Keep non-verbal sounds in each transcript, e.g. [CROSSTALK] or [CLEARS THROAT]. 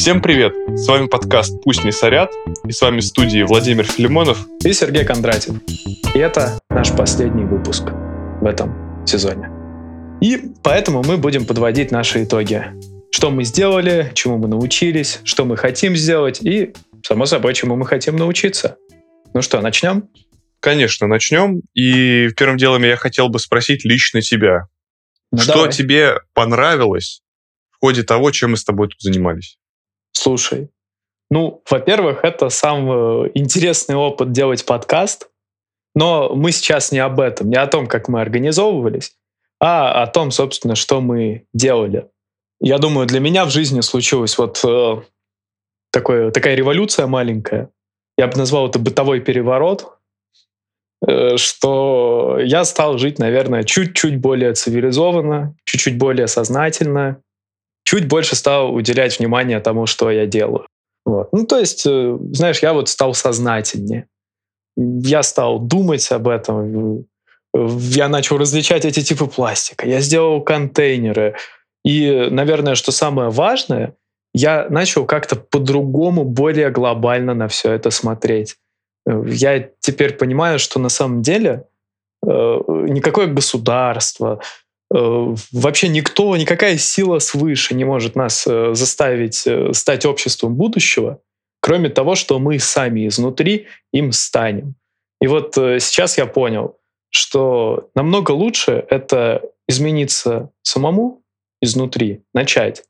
Всем привет! С вами подкаст «Пусть не сорят» и с вами в студии Владимир Филимонов и Сергей Кондратьев. И это наш последний выпуск в этом сезоне. И поэтому мы будем подводить наши итоги. Что мы сделали, чему мы научились, что мы хотим сделать и, само собой, чему мы хотим научиться. Ну что, начнем? Конечно, начнем. И первым делом я хотел бы спросить лично тебя. Ну, что давай. тебе понравилось в ходе того, чем мы с тобой тут занимались? Слушай, ну, во-первых, это самый интересный опыт делать подкаст, но мы сейчас не об этом, не о том, как мы организовывались, а о том, собственно, что мы делали. Я думаю, для меня в жизни случилась вот э, такое, такая революция маленькая. Я бы назвал это бытовой переворот, э, что я стал жить, наверное, чуть-чуть более цивилизованно, чуть-чуть более сознательно, чуть больше стал уделять внимание тому, что я делаю. Вот. Ну, то есть, э, знаешь, я вот стал сознательнее. Я стал думать об этом. Я начал различать эти типы пластика. Я сделал контейнеры. И, наверное, что самое важное, я начал как-то по-другому, более глобально на все это смотреть. Я теперь понимаю, что на самом деле э, никакое государство, Э, вообще никто, никакая сила свыше не может нас э, заставить э, стать обществом будущего, кроме того, что мы сами изнутри им станем. И вот сейчас я понял, что намного лучше это измениться самому изнутри, начать.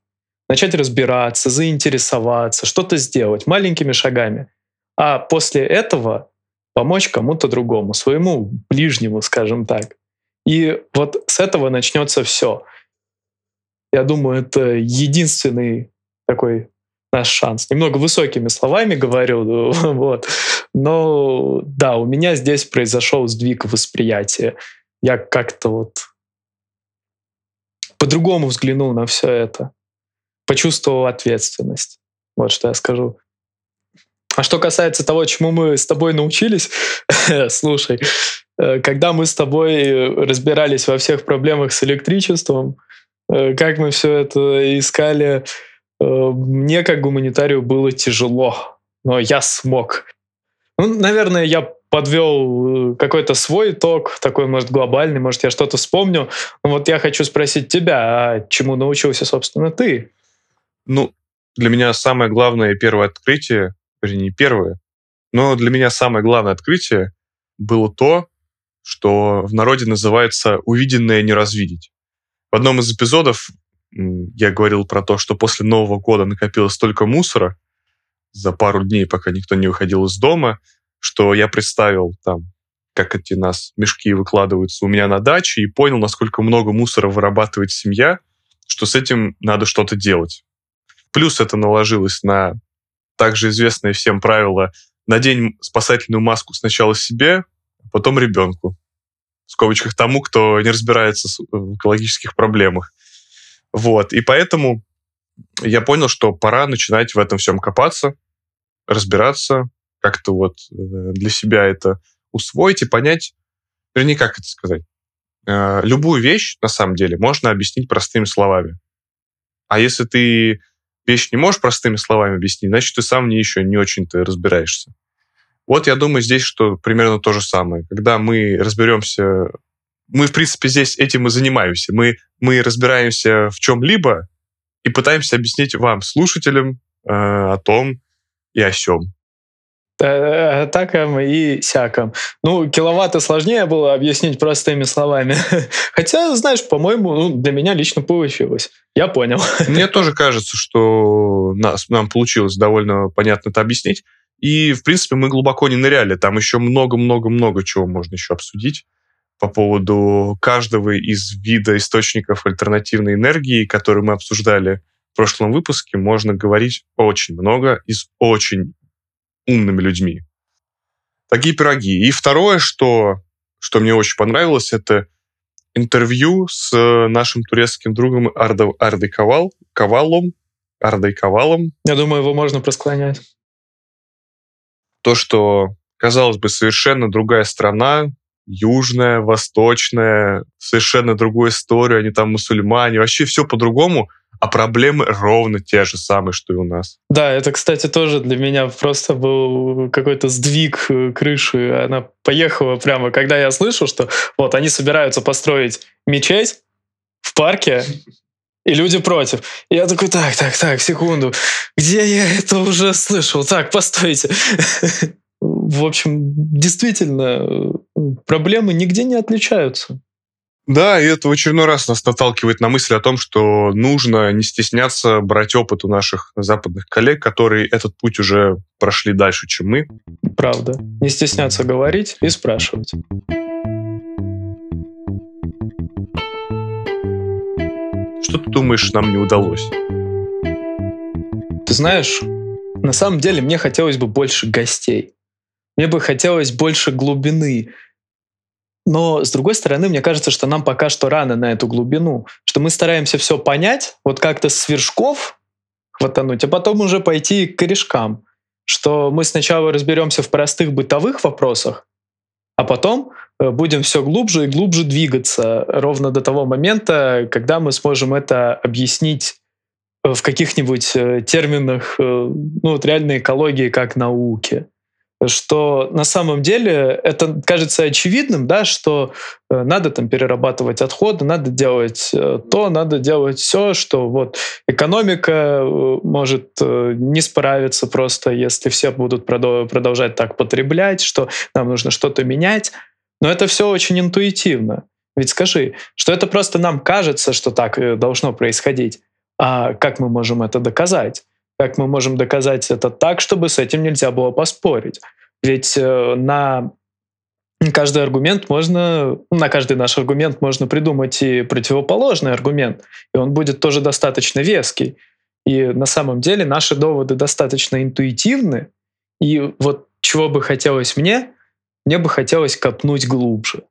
Начать разбираться, заинтересоваться, что-то сделать маленькими шагами. А после этого помочь кому-то другому, своему ближнему, скажем так. И вот с этого начнется все. Я думаю, это единственный такой наш шанс. Немного высокими словами говорю, [LAUGHS] вот. но да, у меня здесь произошел сдвиг восприятия. Я как-то вот по-другому взглянул на все это, почувствовал ответственность. Вот что я скажу. А что касается того, чему мы с тобой научились, [LAUGHS] слушай, Э, когда мы с тобой разбирались во всех проблемах с электричеством, э, как мы все это искали, э, мне как гуманитарию было тяжело, но я смог. Ну, наверное, я подвел какой-то свой итог, такой, может, глобальный, может, я что-то вспомню. Но вот я хочу спросить тебя, а чему научился, собственно, ты? Ну, для меня самое главное первое открытие, вернее, не первое, но для меня самое главное открытие было то, что в народе называется «увиденное не развидеть». В одном из эпизодов я говорил про то, что после Нового года накопилось столько мусора за пару дней, пока никто не выходил из дома, что я представил там, как эти нас мешки выкладываются у меня на даче и понял, насколько много мусора вырабатывает семья, что с этим надо что-то делать. Плюс это наложилось на также известное всем правило «надень спасательную маску сначала себе, потом ребенку. В скобочках тому, кто не разбирается в экологических проблемах. Вот. И поэтому я понял, что пора начинать в этом всем копаться, разбираться, как-то вот э, для себя это усвоить и понять, вернее, как это сказать, э, любую вещь, на самом деле, можно объяснить простыми словами. А если ты вещь не можешь простыми словами объяснить, значит, ты сам не еще не очень-то разбираешься. Вот я думаю здесь, что примерно то же самое. Когда мы разберемся, мы, в принципе, здесь этим и занимаемся. Мы, мы разбираемся в чем-либо и пытаемся объяснить вам, слушателям, э, о том и о сём. Э, таком и сяком. Ну, киловатты сложнее было объяснить простыми словами. [LAUGHS] Хотя, знаешь, по-моему, ну, для меня лично получилось. Я понял. [LAUGHS] Мне тоже кажется, что нас, нам получилось довольно понятно это объяснить. И, в принципе, мы глубоко не ныряли. Там еще много-много-много чего можно еще обсудить по поводу каждого из вида источников альтернативной энергии, которые мы обсуждали в прошлом выпуске, можно говорить очень много и с очень умными людьми. Такие пироги. И второе, что, что мне очень понравилось, это интервью с нашим турецким другом Ардой, Ардой Ковал, Ковалом. Ардой Ковалом. Я думаю, его можно просклонять то, что, казалось бы, совершенно другая страна, южная, восточная, совершенно другую историю, они там мусульмане, вообще все по-другому, а проблемы ровно те же самые, что и у нас. Да, это, кстати, тоже для меня просто был какой-то сдвиг э, крыши. Она поехала прямо, когда я слышу, что вот они собираются построить мечеть в парке, и люди против. И я такой, так, так, так, секунду, где я это уже слышал? Так, постойте. [LAUGHS] В общем, действительно, э, проблемы нигде не отличаются. Да, и это в очередной раз нас наталкивает на мысль о том, что нужно не стесняться брать опыт у наших западных коллег, которые этот путь уже прошли дальше, чем мы. Правда. Не стесняться говорить и спрашивать. Что ты думаешь, нам не удалось? Ты знаешь, на самом деле мне хотелось бы больше гостей. Мне бы хотелось больше глубины. Но, с другой стороны, мне кажется, что нам пока что рано на эту глубину, что мы стараемся все понять, вот как-то с вершков хватануть, а потом уже пойти к корешкам. Что мы сначала разберемся в простых бытовых вопросах, а потом э, будем все глубже и глубже двигаться ровно до того момента, когда мы сможем это объяснить э, в каких-нибудь э, терминах ну, вот реальной экологии как науки что на самом деле это кажется очевидным, да, что э, надо там перерабатывать отходы, надо делать э, то, надо делать все, что вот экономика э, может не справиться просто, если все будут продолжать так потреблять, что нам нужно что-то менять. Но это все очень интуитивно. Ведь скажи, что это просто нам кажется, что так должно происходить. А как мы можем это доказать? Как мы можем доказать это так, чтобы с этим нельзя было поспорить? Ведь э, на каждый аргумент можно, на каждый наш аргумент можно придумать и противоположный аргумент, и он будет тоже достаточно веский. И на самом деле наши доводы достаточно интуитивны, и вот чего бы хотелось мне, мне бы хотелось копнуть глубже.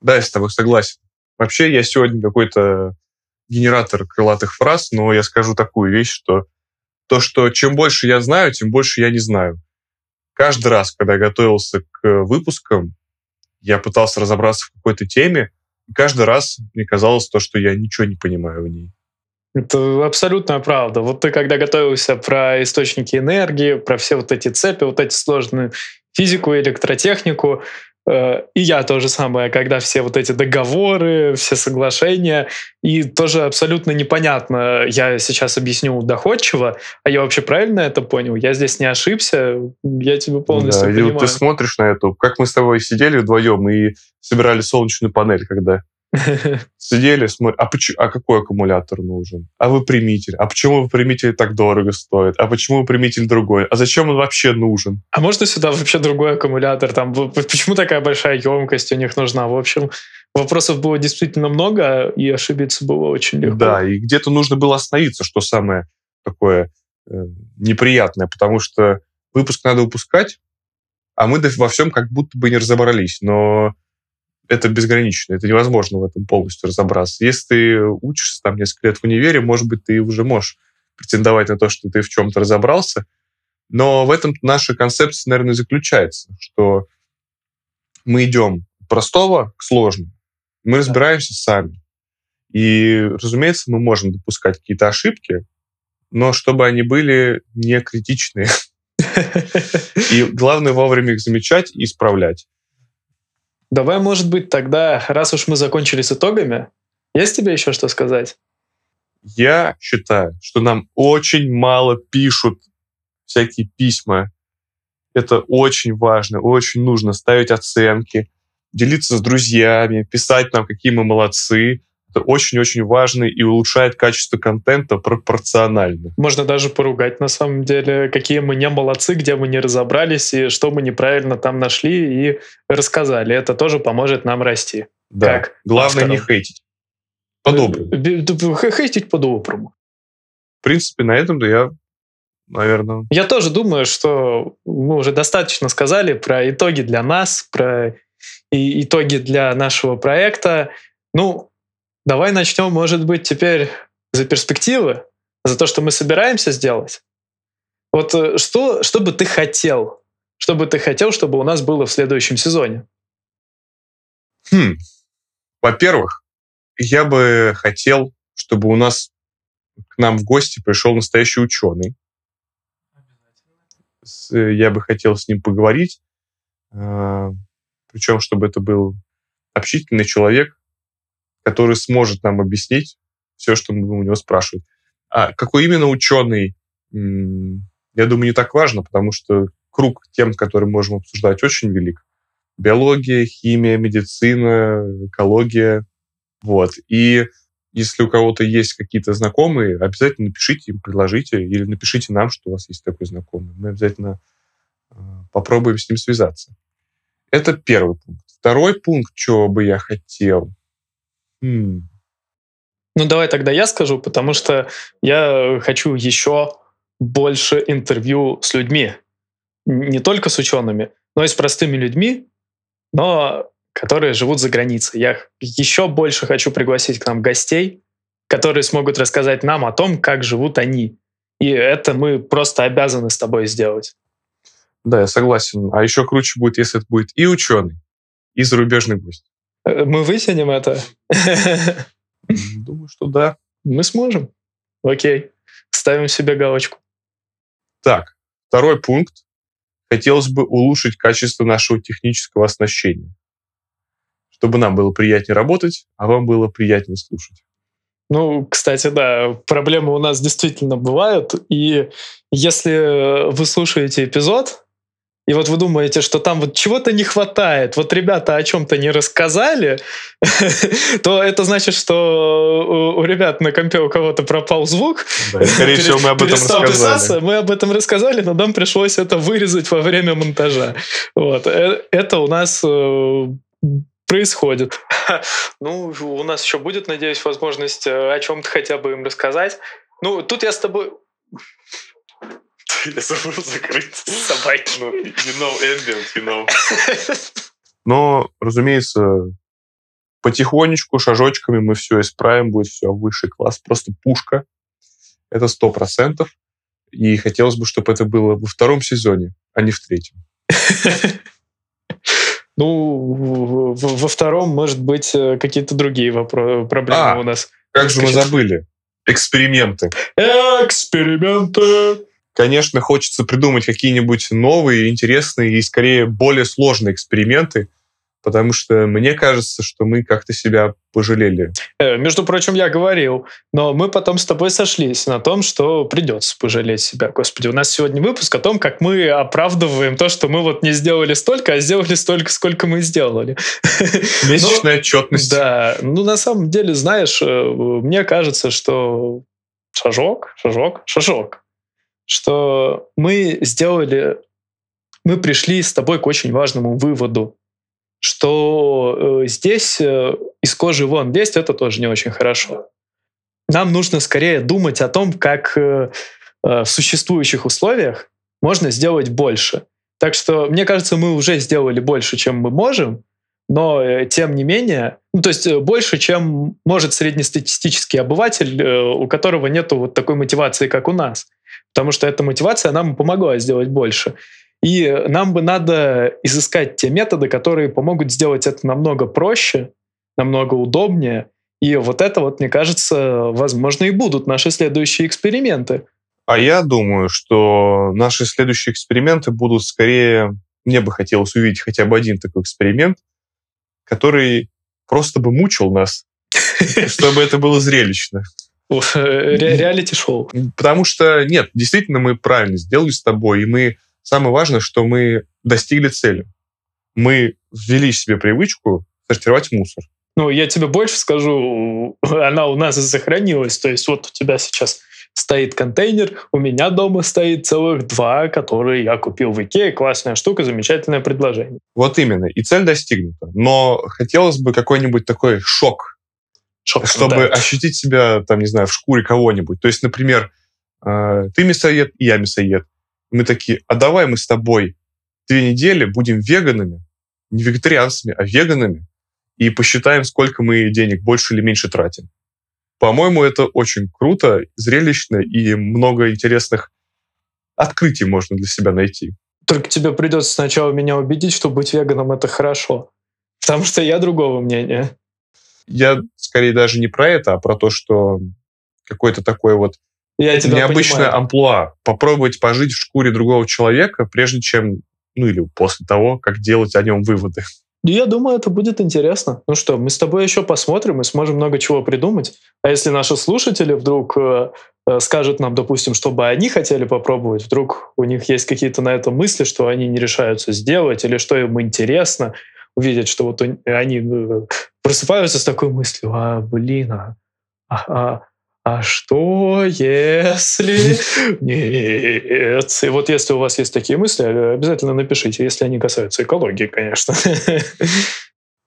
Да, я с тобой согласен. Вообще, я сегодня какой-то генератор крылатых фраз, но я скажу такую вещь, что то, что чем больше я знаю, тем больше я не знаю. Каждый раз, когда я готовился к выпускам, я пытался разобраться в какой-то теме, и каждый раз мне казалось то, что я ничего не понимаю в ней. Это абсолютная правда. Вот ты когда готовился про источники энергии, про все вот эти цепи, вот эти сложные физику, электротехнику, Э, и я то же самое, когда все вот эти договоры, все соглашения, и тоже абсолютно непонятно, я сейчас объясню доходчиво, а я вообще правильно это понял? Я здесь не ошибся, я тебя полностью да, понимаю. И вот ты смотришь на это, как мы с тобой сидели вдвоем и собирали солнечную панель, когда [LAUGHS] Сидели, смотрят, а, почему, а какой аккумулятор нужен? А выпрямитель? А почему выпрямитель так дорого стоит? А почему выпрямитель другой? А зачем он вообще нужен? А можно сюда вообще другой аккумулятор? Там, почему такая большая емкость у них нужна? В общем, вопросов было действительно много, и ошибиться было очень легко. Да, и где-то нужно было остановиться, что самое такое э, неприятное, потому что выпуск надо выпускать, а мы во всем как будто бы не разобрались. Но это безгранично, это невозможно в этом полностью разобраться. Если ты учишься там несколько лет в универе, может быть, ты уже можешь претендовать на то, что ты в чем-то разобрался, но в этом наша концепция, наверное, заключается, что мы идем от простого к сложному, мы разбираемся сами. И, разумеется, мы можем допускать какие-то ошибки, но чтобы они были не критичные. [LAUGHS] И главное вовремя их замечать и исправлять. Давай, может быть, тогда, раз уж мы закончили с итогами, есть тебе еще что сказать? Я считаю, что нам очень мало пишут всякие письма. Это очень важно, очень нужно ставить оценки, делиться с друзьями, писать нам, какие мы молодцы, очень-очень важно и улучшает качество контента пропорционально. Можно даже поругать на самом деле, какие мы не молодцы, где мы не разобрались и что мы неправильно там нашли и рассказали. Это тоже поможет нам расти. Да. Как Главное авторам. не хейтить. По-доброму. Хейтить по-доброму. В принципе, на этом да я наверное. Я тоже думаю, что мы уже достаточно сказали про итоги для нас, про итоги для нашего проекта. Ну, Давай начнем, может быть, теперь за перспективы, за то, что мы собираемся сделать. Вот э, что, что бы ты хотел? Что бы ты хотел, чтобы у нас было в следующем сезоне? Хм. Во-первых, я бы хотел, чтобы у нас к нам в гости пришел настоящий ученый. Я бы хотел с ним поговорить, а, причем, чтобы это был общительный человек, который сможет нам объяснить все, что мы у него спрашиваем. А какой именно ученый, я думаю, не так важно, потому что круг тем, которые можем обсуждать, очень велик. Биология, химия, медицина, экология. Вот. И если у кого-то есть какие-то знакомые, обязательно напишите им, предложите, или напишите нам, что у вас есть такой знакомый. Мы обязательно э, попробуем с ним связаться. Это первый пункт. Второй пункт, чего бы я хотел. Ну, давай тогда я скажу, потому что я хочу еще больше интервью с людьми. Не только с учеными, но и с простыми людьми, но которые живут за границей. Я еще больше хочу пригласить к нам гостей, которые смогут рассказать нам о том, как живут они. И это мы просто обязаны с тобой сделать. Да, я согласен. А еще круче будет, если это будет и ученый, и зарубежный гость. Э, мы вытянем это? Думаю, что да. Мы сможем. Окей. Ставим себе галочку. Так, второй пункт. Хотелось бы улучшить качество нашего технического оснащения чтобы нам было приятнее работать, а вам было приятнее слушать. Ну, кстати, да, проблемы у нас действительно бывают. И если вы слушаете эпизод, и вот вы думаете, что там вот чего-то не хватает, вот ребята о чем-то не рассказали, [LAUGHS] то это значит, что у, ребят на компе у кого-то пропал звук. Скорее всего, мы об этом рассказали. Мы об этом рассказали, но нам пришлось это вырезать во время монтажа. Вот. Э, это у нас э, происходит. [LAUGHS] Ну, у нас еще будет, надеюсь, возможность э, о чем-то хотя бы им рассказать. Ну, тут я с тобой... Я забыл закрыть собаки. Ну, you know ambient, you know. Но, разумеется, потихонечку, шажочками мы все исправим, будет все высший класс, просто пушка. Это сто процентов. И хотелось бы, чтобы это было во втором сезоне, а не в третьем. [LAUGHS] Ну, во втором, может быть, э, какие-то другие вопросы, проблемы а, у нас. Как же мы забыли? Эксперименты. Эксперименты. Конечно, хочется придумать какие-нибудь новые, интересные и, скорее, более сложные эксперименты, потому что мне кажется, что мы как-то себя пожалели. Э, между прочим, я говорил, но мы потом с тобой сошлись на том, что придется пожалеть себя. Господи, у нас сегодня выпуск о том, как мы оправдываем то, что мы вот не сделали столько, а сделали столько, сколько мы сделали. [LAUGHS] Месячная отчетность. Да, ну на самом деле, знаешь, э, мне кажется, что шажок, шажок, шажок, что мы сделали, мы пришли с тобой к очень важному выводу что э, здесь э, из кожи вон лезть это тоже не очень хорошо. Нам нужно скорее думать о том, как э, э, в существующих условиях можно сделать больше. Так что, мне кажется, мы уже сделали больше, чем мы можем, но э, тем не менее, ну, то есть э, больше, чем может среднестатистический обыватель, у которого нет вот такой мотивации, как у нас. Потому что эта мотивация нам помогла сделать больше. И нам бы надо изыскать те методы, которые помогут сделать это намного проще, намного удобнее. И вот это вот, мне кажется, возможно, и будут наши следующие эксперименты. А я думаю, что наши следующие эксперименты будут скорее... Мне бы хотелось увидеть хотя бы один такой эксперимент, который просто бы мучил нас, [LAUGHS] чтобы это было зрелищно. Реалити-шоу. Потому что, нет, действительно, мы правильно сделали с тобой, и мы Самое важное, что мы достигли цели. Мы ввели себе привычку сортировать мусор. Ну, я тебе больше скажу, [CLEARS THROAT] она у нас сохранилась. То есть вот у тебя сейчас стоит контейнер, у меня дома стоит целых два, которые я купил в Икее. Классная штука, замечательное предложение. Вот именно. И цель достигнута. Но хотелось бы какой-нибудь такой шок, шок чтобы да. ощутить себя, там, не знаю, в шкуре кого-нибудь. То есть, например, э, ты мясоед, и я мясоед мы такие, а давай мы с тобой две недели будем веганами, не вегетарианцами, а веганами, и посчитаем, сколько мы денег больше или меньше тратим. По-моему, это очень круто, зрелищно и много интересных открытий можно для себя найти. Только тебе придется сначала меня убедить, что быть веганом это хорошо. Потому что я другого мнения. Я скорее даже не про это, а про то, что какой-то такой вот Я тебя необычное понимаю. амплуа. Попробовать пожить в шкуре другого человека, прежде чем, ну или после того, как делать о нем выводы. Я думаю, это будет интересно. Ну что, мы с тобой еще посмотрим и сможем много чего придумать. А если наши слушатели вдруг э, э, скажут нам, допустим, чтобы они хотели попробовать, вдруг у них есть какие-то на это мысли, что они не решаются сделать, или что им интересно, увидеть, что вот они э, просыпаются с такой мыслью, а, блин, а, а, а- а что если... Нет. И вот если у вас есть такие мысли, э, обязательно напишите, если они касаются экологии, конечно.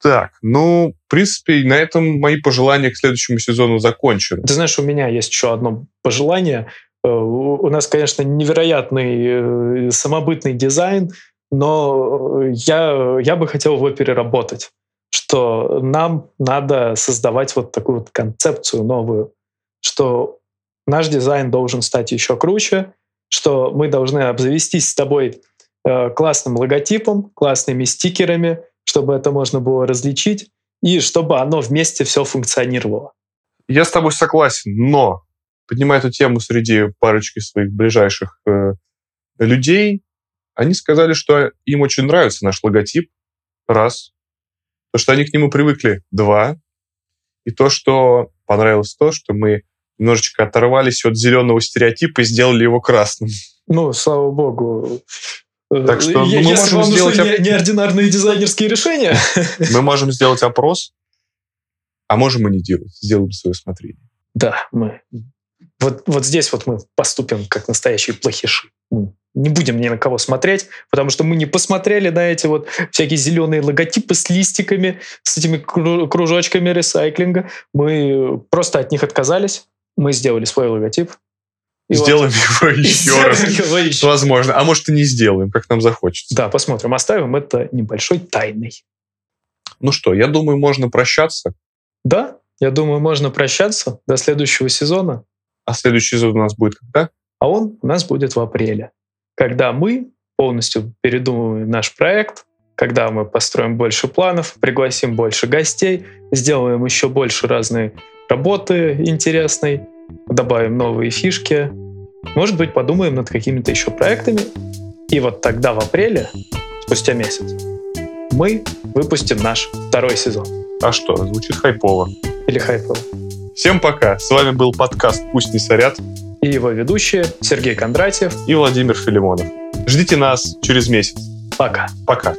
Так, ну, в принципе, на этом мои пожелания к следующему сезону закончены. Ты знаешь, у меня есть еще одно пожелание. Э, У нас, конечно, невероятный самобытный дизайн, но я, я бы хотел его переработать, что нам надо создавать вот такую вот концепцию новую, что наш дизайн должен стать еще круче, что мы должны обзавестись с тобой э, классным логотипом, классными стикерами, чтобы это можно было различить, и чтобы оно вместе все функционировало. Я с тобой согласен, но поднимая эту тему среди парочки своих ближайших э, людей, они сказали, что им очень нравится наш логотип, раз. То, что они к нему привыкли, два. И то, что понравилось то, что мы немножечко оторвались от зеленого стереотипа и сделали его красным. Ну, слава богу. Так что, Е- мы Если можем вам сделать оп- не- неординарные дизайнерские решения, [LAUGHS] Мы можем сделать опрос, а можем и не делать. Сделаем свое усмотрение. да, мы вот, вот здесь вот мы поступим как настоящие плохиши. Мы Не будем ни на кого смотреть, потому что мы не посмотрели на эти вот всякие зеленые логотипы с листиками, с этими кру- кружочками ресайклинга. Мы просто от них отказались. Мы сделали свой логотип. И вот- Сделаем его [LAUGHS] и еще раз. его еще. Возможно. А может и не сделаем, как нам захочется. Да, посмотрим. Оставим это небольшой тайной. Ну что, я думаю, можно прощаться. Да, я думаю, можно прощаться до следующего сезона. А следующий сезон у нас будет когда? А он у нас будет в апреле, когда мы полностью передумываем наш проект, когда мы построим больше планов, пригласим больше гостей, сделаем еще больше разной работы интересной, добавим новые фишки. Может быть, подумаем над какими-то еще проектами. И вот тогда в апреле, спустя месяц, мы выпустим наш второй сезон. А что, звучит хайпово. Или хайпово. Всем пока. С вами был подкаст «Пусть не сорят» И его ведущие Сергей Кондратьев. и Владимир Филимонов. Ждите нас через месяц. Пока. Пока.